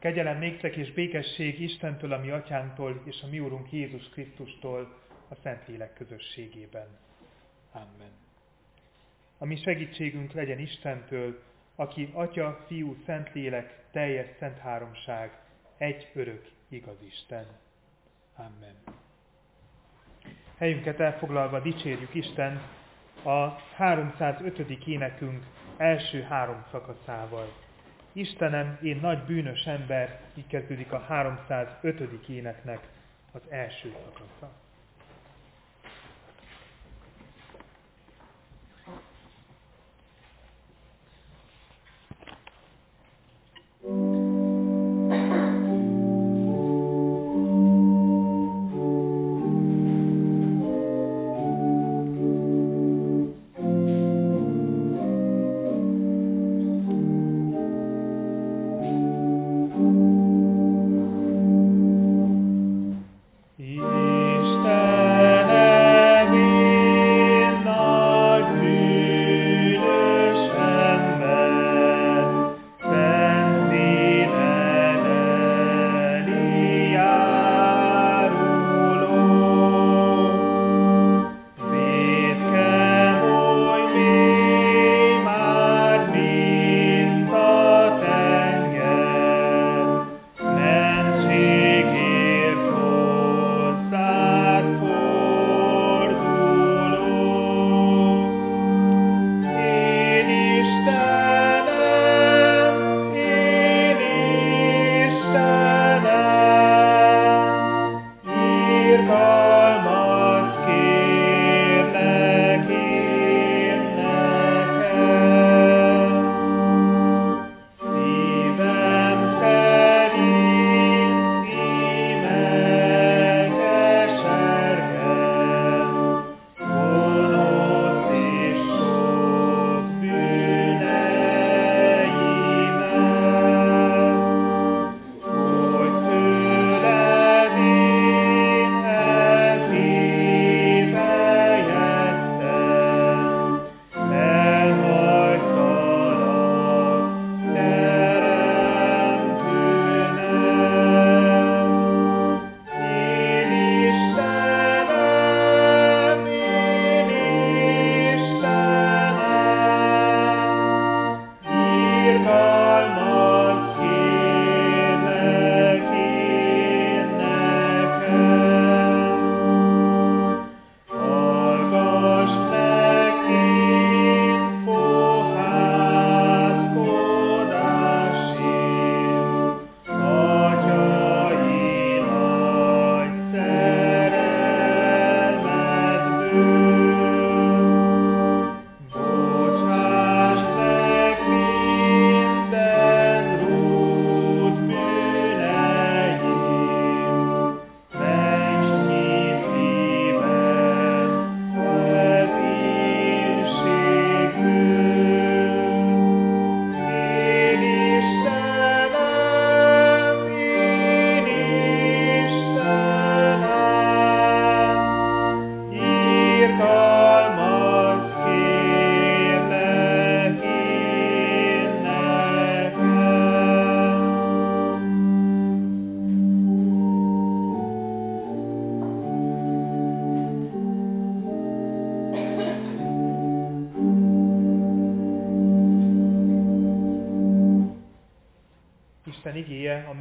Kegyelem néktek és békesség Istentől, a mi atyánktól, és a mi úrunk Jézus Krisztustól a Szentlélek közösségében. Amen. A mi segítségünk legyen Istentől, aki Atya, Fiú, Szentlélek, teljes szent háromság, egy örök igaz Isten. Amen. Helyünket elfoglalva dicsérjük Isten a 305. énekünk első három szakaszával. Istenem, én nagy bűnös ember, így kezdődik a 305. éneknek az első szakasza.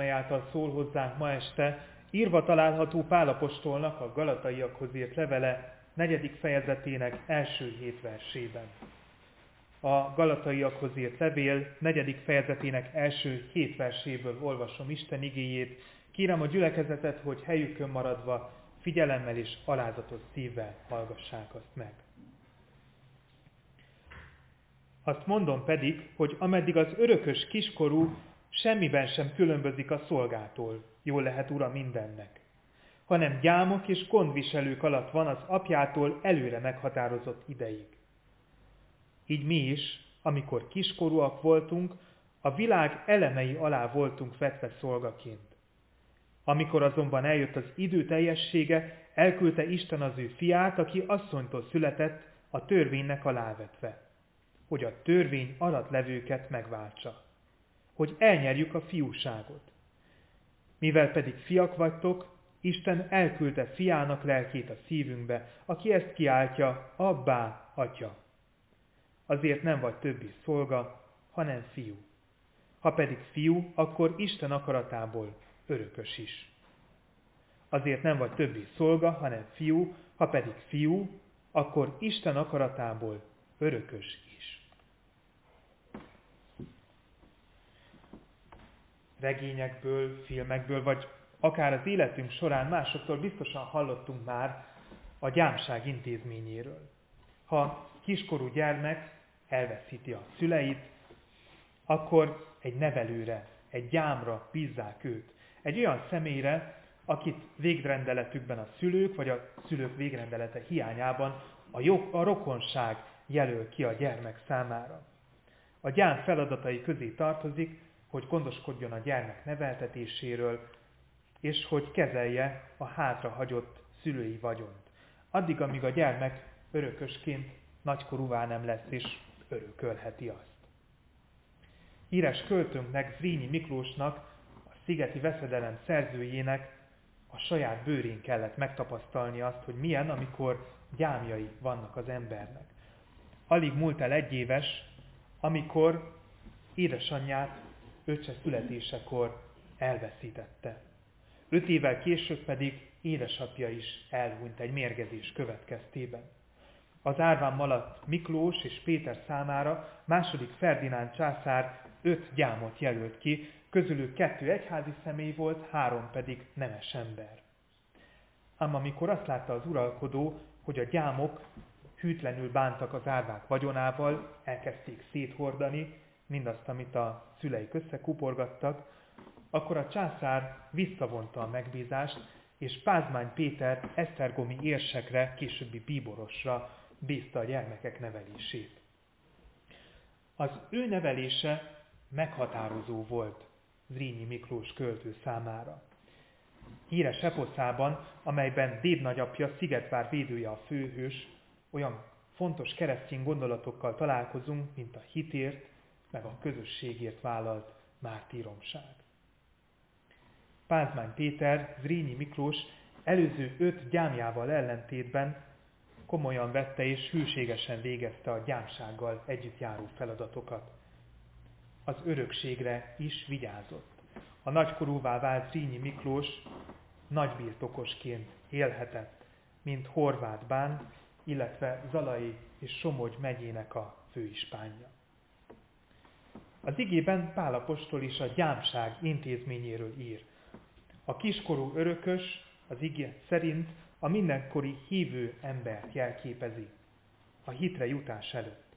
Által szól hozzánk ma este, írva található Pálapostolnak a Galataiakhoz írt levele negyedik fejezetének első hét versében. A Galataiakhoz írt levél negyedik fejezetének első hét verséből olvasom Isten igéjét, kérem a gyülekezetet, hogy helyükön maradva figyelemmel és alázatos szívvel hallgassák azt meg. Azt mondom pedig, hogy ameddig az örökös kiskorú semmiben sem különbözik a szolgától, jól lehet ura mindennek, hanem gyámok és gondviselők alatt van az apjától előre meghatározott ideig. Így mi is, amikor kiskorúak voltunk, a világ elemei alá voltunk vetve szolgaként. Amikor azonban eljött az idő teljessége, elküldte Isten az ő fiát, aki asszonytól született, a törvénynek alávetve, hogy a törvény alatt levőket megváltsa hogy elnyerjük a fiúságot. Mivel pedig fiak vagytok, Isten elküldte fiának lelkét a szívünkbe, aki ezt kiáltja, abbá, atya. Azért nem vagy többi szolga, hanem fiú. Ha pedig fiú, akkor Isten akaratából örökös is. Azért nem vagy többi szolga, hanem fiú, ha pedig fiú, akkor Isten akaratából örökös is. Regényekből, filmekből, vagy akár az életünk során másoktól biztosan hallottunk már a gyámság intézményéről. Ha kiskorú gyermek elveszíti a szüleit, akkor egy nevelőre, egy gyámra bízzák őt. Egy olyan személyre, akit végrendeletükben a szülők, vagy a szülők végrendelete hiányában a, jog, a rokonság jelöl ki a gyermek számára. A gyám feladatai közé tartozik, hogy gondoskodjon a gyermek neveltetéséről, és hogy kezelje a hátrahagyott szülői vagyont. Addig, amíg a gyermek örökösként nagykorúvá nem lesz, és örökölheti azt. Híres költőnknek, Zrínyi Miklósnak, a Szigeti Veszedelem szerzőjének a saját bőrén kellett megtapasztalni azt, hogy milyen, amikor gyámjai vannak az embernek. Alig múlt el egy éves, amikor édesanyját öccse születésekor elveszítette. Öt évvel később pedig édesapja is elhunyt egy mérgezés következtében. Az árván maladt Miklós és Péter számára második Ferdinánd császár öt gyámot jelölt ki, közülük kettő egyházi személy volt, három pedig nemes ember. Ám amikor azt látta az uralkodó, hogy a gyámok hűtlenül bántak az árvák vagyonával, elkezdték széthordani mindazt, amit a szüleik összekuporgattak, akkor a császár visszavonta a megbízást, és Pázmány Péter esztergomi érsekre, későbbi bíborosra bízta a gyermekek nevelését. Az ő nevelése meghatározó volt Zrínyi Miklós költő számára. Híres eposzában, amelyben Déd nagyapja, Szigetvár védője a főhős, olyan fontos keresztény gondolatokkal találkozunk, mint a hitért, meg a közösségért vállalt mártíromság. Pázmány Péter, Zrínyi Miklós előző öt gyámjával ellentétben komolyan vette és hűségesen végezte a gyámsággal együtt járó feladatokat. Az örökségre is vigyázott. A nagykorúvá vált Zrínyi Miklós nagybirtokosként élhetett, mint Horváth Bán, illetve Zalai és Somogy megyének a főispánja. Az igében Pálapostól is a gyámság intézményéről ír. A kiskorú örökös az igé szerint a mindenkori hívő embert jelképezi a hitre jutás előtt.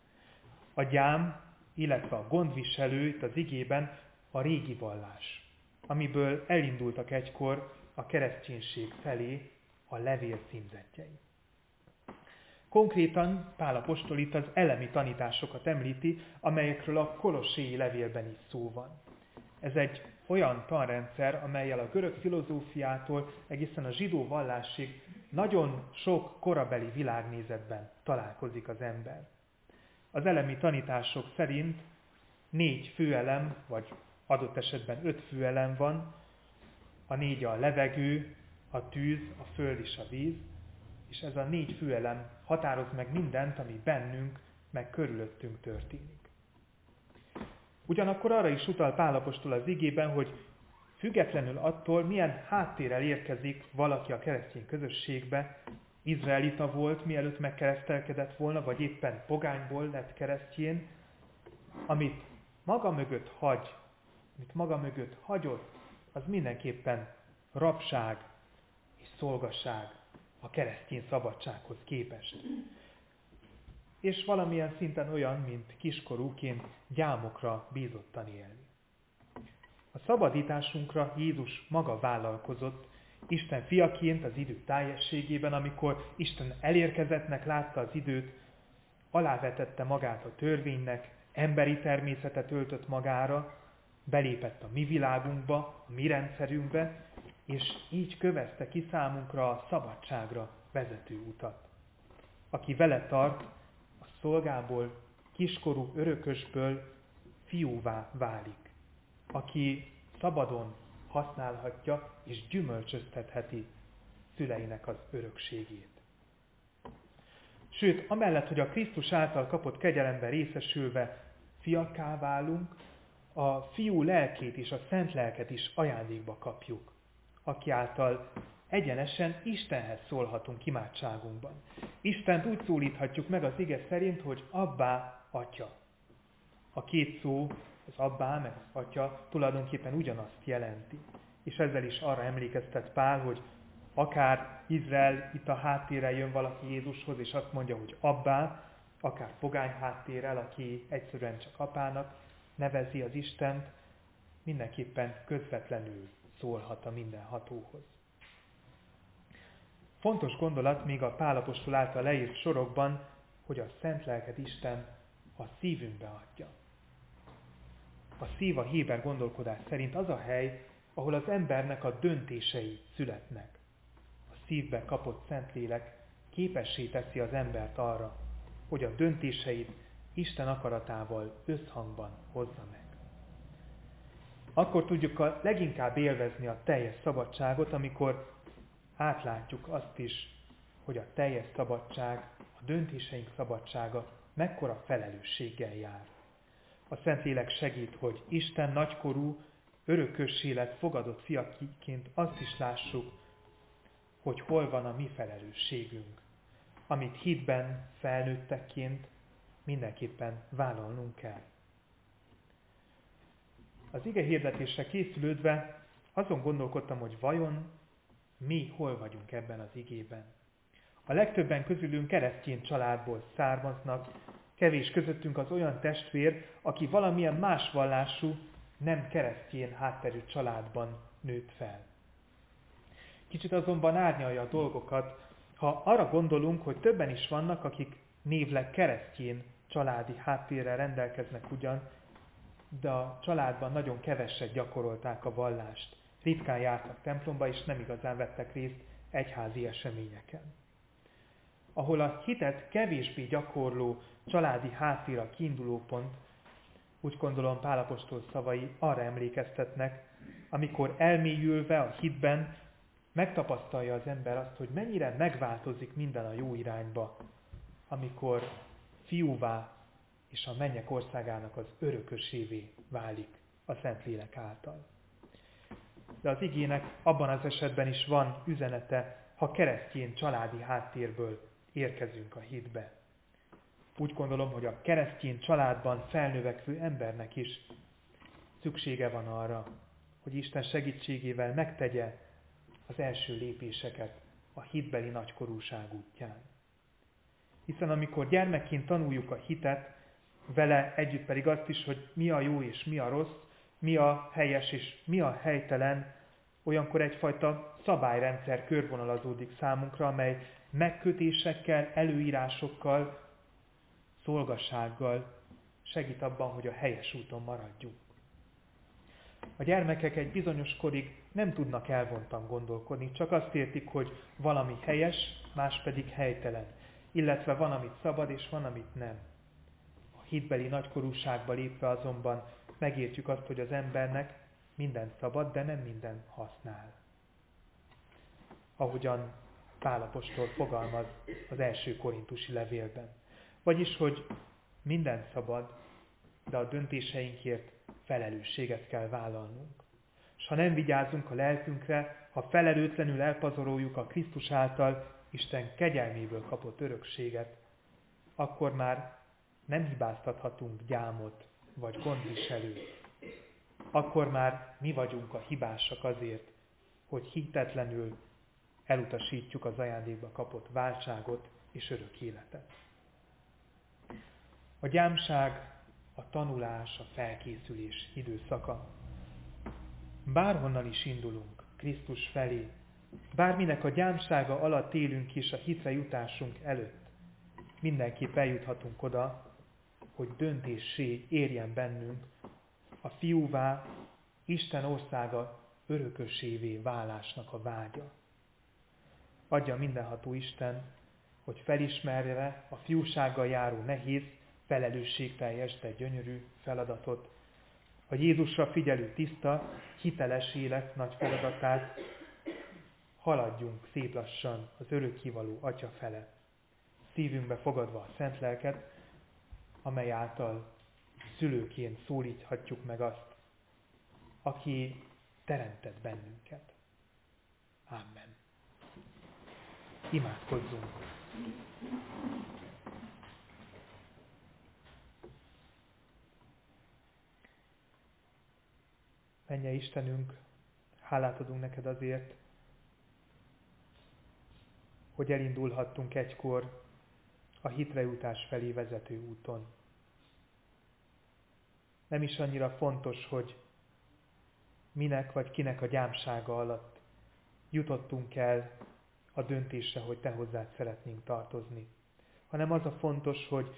A gyám, illetve a gondviselő itt az igében a régi vallás, amiből elindultak egykor a kereszténység felé a levél címzetjei. Konkrétan Pál Apostol itt az elemi tanításokat említi, amelyekről a kolosséi levélben is szó van. Ez egy olyan tanrendszer, amelyel a görög filozófiától egészen a zsidó vallásig nagyon sok korabeli világnézetben találkozik az ember. Az elemi tanítások szerint négy főelem, vagy adott esetben öt főelem van, a négy a levegő, a tűz, a föld és a víz, és ez a négy főelem határoz meg mindent, ami bennünk, meg körülöttünk történik. Ugyanakkor arra is utal Pálapostól az igében, hogy függetlenül attól, milyen háttérrel érkezik valaki a keresztény közösségbe, izraelita volt, mielőtt megkeresztelkedett volna, vagy éppen pogányból lett keresztjén, amit maga mögött hagy, amit maga mögött hagyott, az mindenképpen rabság és szolgasság a keresztény szabadsághoz képest és valamilyen szinten olyan, mint kiskorúként gyámokra bízottan élni. A szabadításunkra Jézus maga vállalkozott, Isten fiaként az idő teljességében, amikor Isten elérkezettnek látta az időt, alávetette magát a törvénynek, emberi természetet öltött magára, belépett a mi világunkba, a mi rendszerünkbe, és így kövezte ki számunkra a szabadságra vezető utat. Aki vele tart, szolgából, kiskorú örökösből fiúvá válik, aki szabadon használhatja és gyümölcsöztetheti szüleinek az örökségét. Sőt, amellett, hogy a Krisztus által kapott kegyelemben részesülve fiaká válunk, a fiú lelkét és a szent lelket is ajándékba kapjuk, aki által egyenesen Istenhez szólhatunk imádságunkban. Istent úgy szólíthatjuk meg az ige szerint, hogy abbá, atya. A két szó, az abbá meg az atya tulajdonképpen ugyanazt jelenti. És ezzel is arra emlékeztet Pál, hogy akár Izrael itt a háttérrel jön valaki Jézushoz, és azt mondja, hogy abbá, akár pogány háttérrel, aki egyszerűen csak apának nevezi az Istent, mindenképpen közvetlenül szólhat a mindenhatóhoz. Fontos gondolat még a Pálapostól által leírt sorokban, hogy a szent lelket Isten a szívünkbe adja. A szív a Héber gondolkodás szerint az a hely, ahol az embernek a döntései születnek. A szívbe kapott Szentlélek képessé teszi az embert arra, hogy a döntéseit Isten akaratával összhangban hozza meg. Akkor tudjuk a leginkább élvezni a teljes szabadságot, amikor átlátjuk azt is, hogy a teljes szabadság, a döntéseink szabadsága mekkora felelősséggel jár. A Szentlélek segít, hogy Isten nagykorú, örökös élet fogadott fiaként azt is lássuk, hogy hol van a mi felelősségünk, amit hitben felnőttekként mindenképpen vállalnunk kell. Az ige hirdetésre készülődve azon gondolkodtam, hogy vajon mi hol vagyunk ebben az igében. A legtöbben közülünk keresztény családból származnak, kevés közöttünk az olyan testvér, aki valamilyen más vallású, nem keresztény hátterű családban nőtt fel. Kicsit azonban árnyalja a dolgokat, ha arra gondolunk, hogy többen is vannak, akik névleg keresztény családi háttérrel rendelkeznek ugyan, de a családban nagyon keveset gyakorolták a vallást ritkán jártak templomba, és nem igazán vettek részt egyházi eseményeken. Ahol a hitet kevésbé gyakorló családi háttér kiinduló pont, úgy gondolom Pálapostól szavai arra emlékeztetnek, amikor elmélyülve a hitben megtapasztalja az ember azt, hogy mennyire megváltozik minden a jó irányba, amikor fiúvá és a mennyek országának az örökösévé válik a Szentlélek által de az igének abban az esetben is van üzenete, ha keresztény családi háttérből érkezünk a hitbe. Úgy gondolom, hogy a keresztény családban felnövekvő embernek is szüksége van arra, hogy Isten segítségével megtegye az első lépéseket a hitbeli nagykorúság útján. Hiszen amikor gyermekként tanuljuk a hitet, vele együtt pedig azt is, hogy mi a jó és mi a rossz, mi a helyes és mi a helytelen, olyankor egyfajta szabályrendszer körvonalazódik számunkra, amely megkötésekkel, előírásokkal, szolgassággal segít abban, hogy a helyes úton maradjunk. A gyermekek egy bizonyos korig nem tudnak elvontan gondolkodni, csak azt értik, hogy valami helyes, más pedig helytelen, illetve van, amit szabad, és van, amit nem. Hitbeli nagykorúságba lépve azonban megértjük azt, hogy az embernek minden szabad, de nem minden használ. Ahogyan Pálapostól fogalmaz az első korintusi levélben. Vagyis, hogy minden szabad, de a döntéseinkért felelősséget kell vállalnunk. És ha nem vigyázunk a lelkünkre, ha felelőtlenül elpazaroljuk a Krisztus által Isten kegyelméből kapott örökséget, akkor már nem hibáztathatunk gyámot vagy gondviselőt. Akkor már mi vagyunk a hibásak azért, hogy hitetlenül elutasítjuk az ajándékba kapott váltságot és örök életet. A gyámság, a tanulás, a felkészülés időszaka. Bárhonnan is indulunk Krisztus felé, bárminek a gyámsága alatt élünk is a hitre jutásunk előtt, mindenképp eljuthatunk oda, hogy döntéssé érjen bennünk a fiúvá Isten országa örökösévé válásnak a vágya. Adja mindenható Isten, hogy felismerje a fiúsággal járó nehéz, felelősségteljes, de gyönyörű feladatot, a Jézusra figyelő tiszta, hiteles élet nagy feladatát haladjunk szép lassan az örökkivaló Atya fele, szívünkbe fogadva a szent lelket, amely által szülőként szólíthatjuk meg azt, aki teremtett bennünket. Amen. Imádkozzunk! Menje Istenünk, hálát adunk neked azért, hogy elindulhattunk egykor a hitrejutás felé vezető úton. Nem is annyira fontos, hogy minek vagy kinek a gyámsága alatt jutottunk el a döntésre, hogy te hozzád szeretnénk tartozni, hanem az a fontos, hogy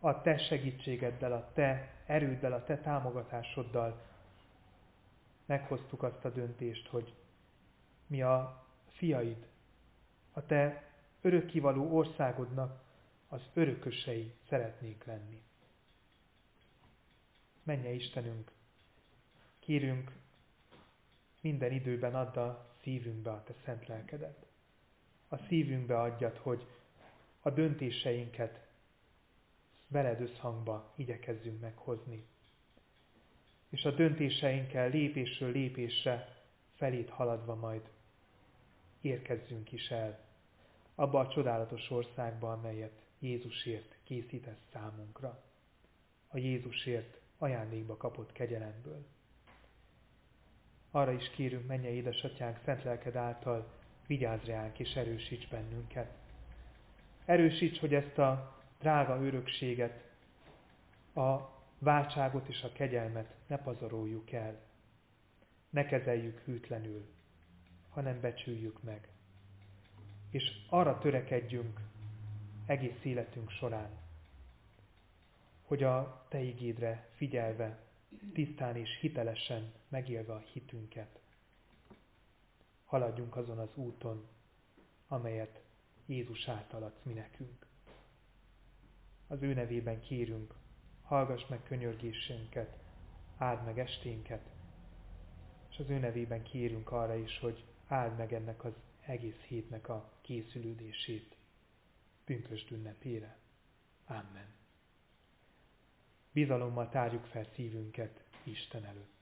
a te segítségeddel, a te erőddel, a te támogatásoddal meghoztuk azt a döntést, hogy mi a fiaid, a te örökkivaló országodnak az örökösei szeretnék lenni. Menje Istenünk, kérünk minden időben add a szívünkbe a te szent lelkedet. A szívünkbe adjad, hogy a döntéseinket veled összhangba igyekezzünk meghozni. És a döntéseinkkel lépésről lépésre felét haladva majd érkezzünk is el abba a csodálatos országba, amelyet Jézusért készítesz számunkra. A Jézusért ajándékba kapott kegyelemből. Arra is kérünk, menje édesatyánk, szent lelked által, vigyázz ránk és erősíts bennünket. Erősíts, hogy ezt a drága örökséget, a váltságot és a kegyelmet ne pazaroljuk el. Ne kezeljük hűtlenül, hanem becsüljük meg. És arra törekedjünk egész életünk során, hogy a Te igédre figyelve, tisztán és hitelesen megélve a hitünket, haladjunk azon az úton, amelyet Jézus által adsz mi nekünk. Az ő nevében kérünk, hallgass meg könyörgésünket, áld meg esténket, és az ő nevében kérünk arra is, hogy áld meg ennek az egész hétnek a készülődését pünkösd ünnepére. Amen. Bizalommal tárjuk fel szívünket Isten előtt.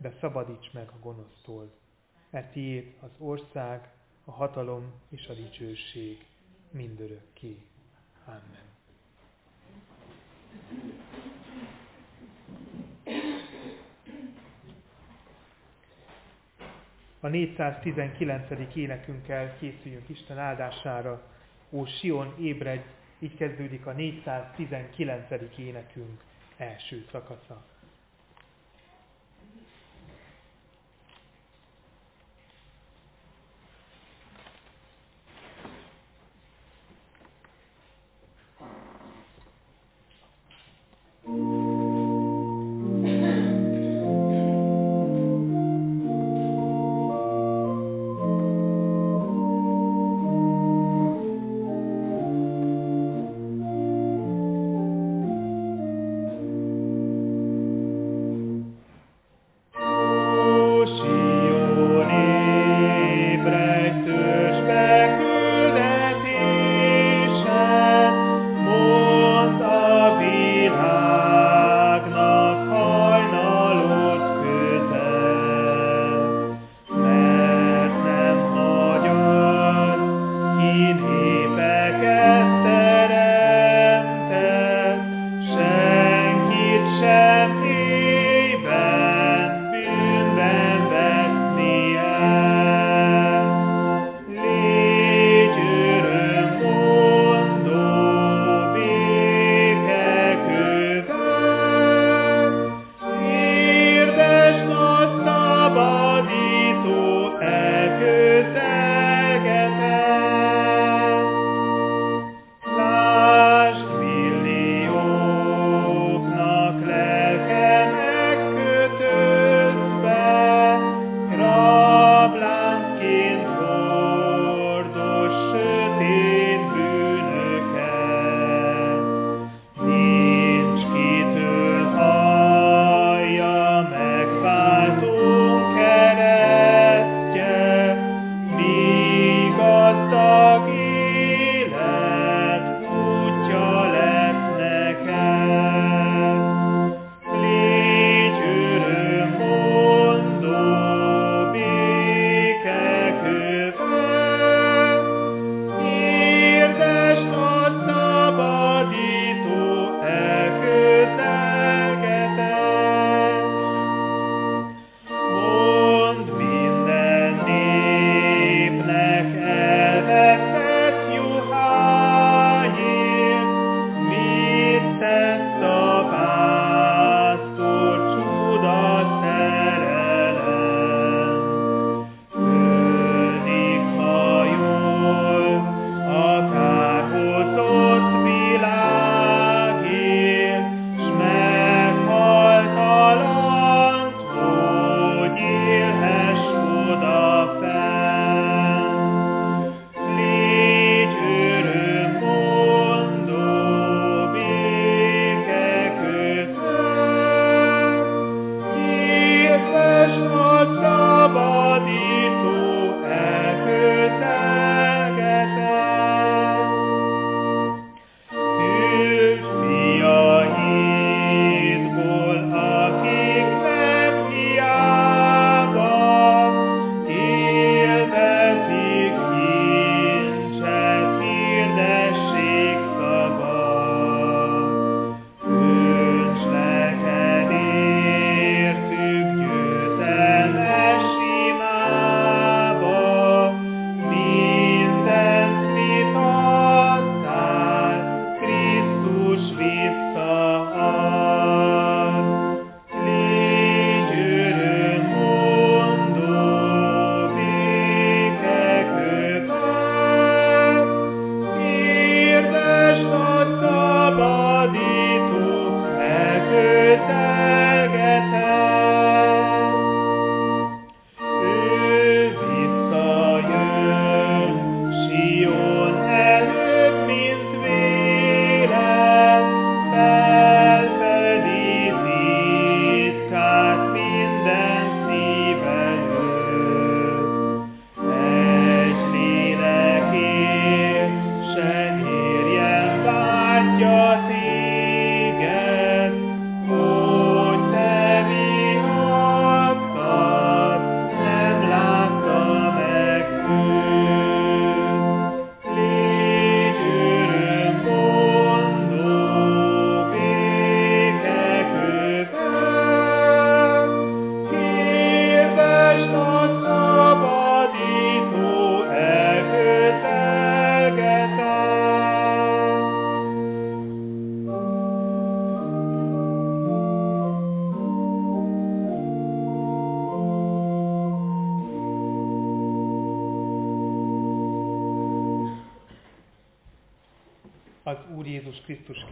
de szabadíts meg a gonosztól, mert tiéd az ország, a hatalom és a dicsőség mindörökké. Amen. A 419. énekünkkel készüljünk Isten áldására. Ó Sion, ébredj! Így kezdődik a 419. énekünk első szakasza.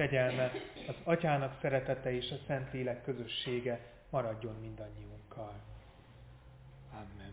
Kegyelme, az Atyának szeretete és a Szentlélek közössége maradjon mindannyiunkkal. Amen.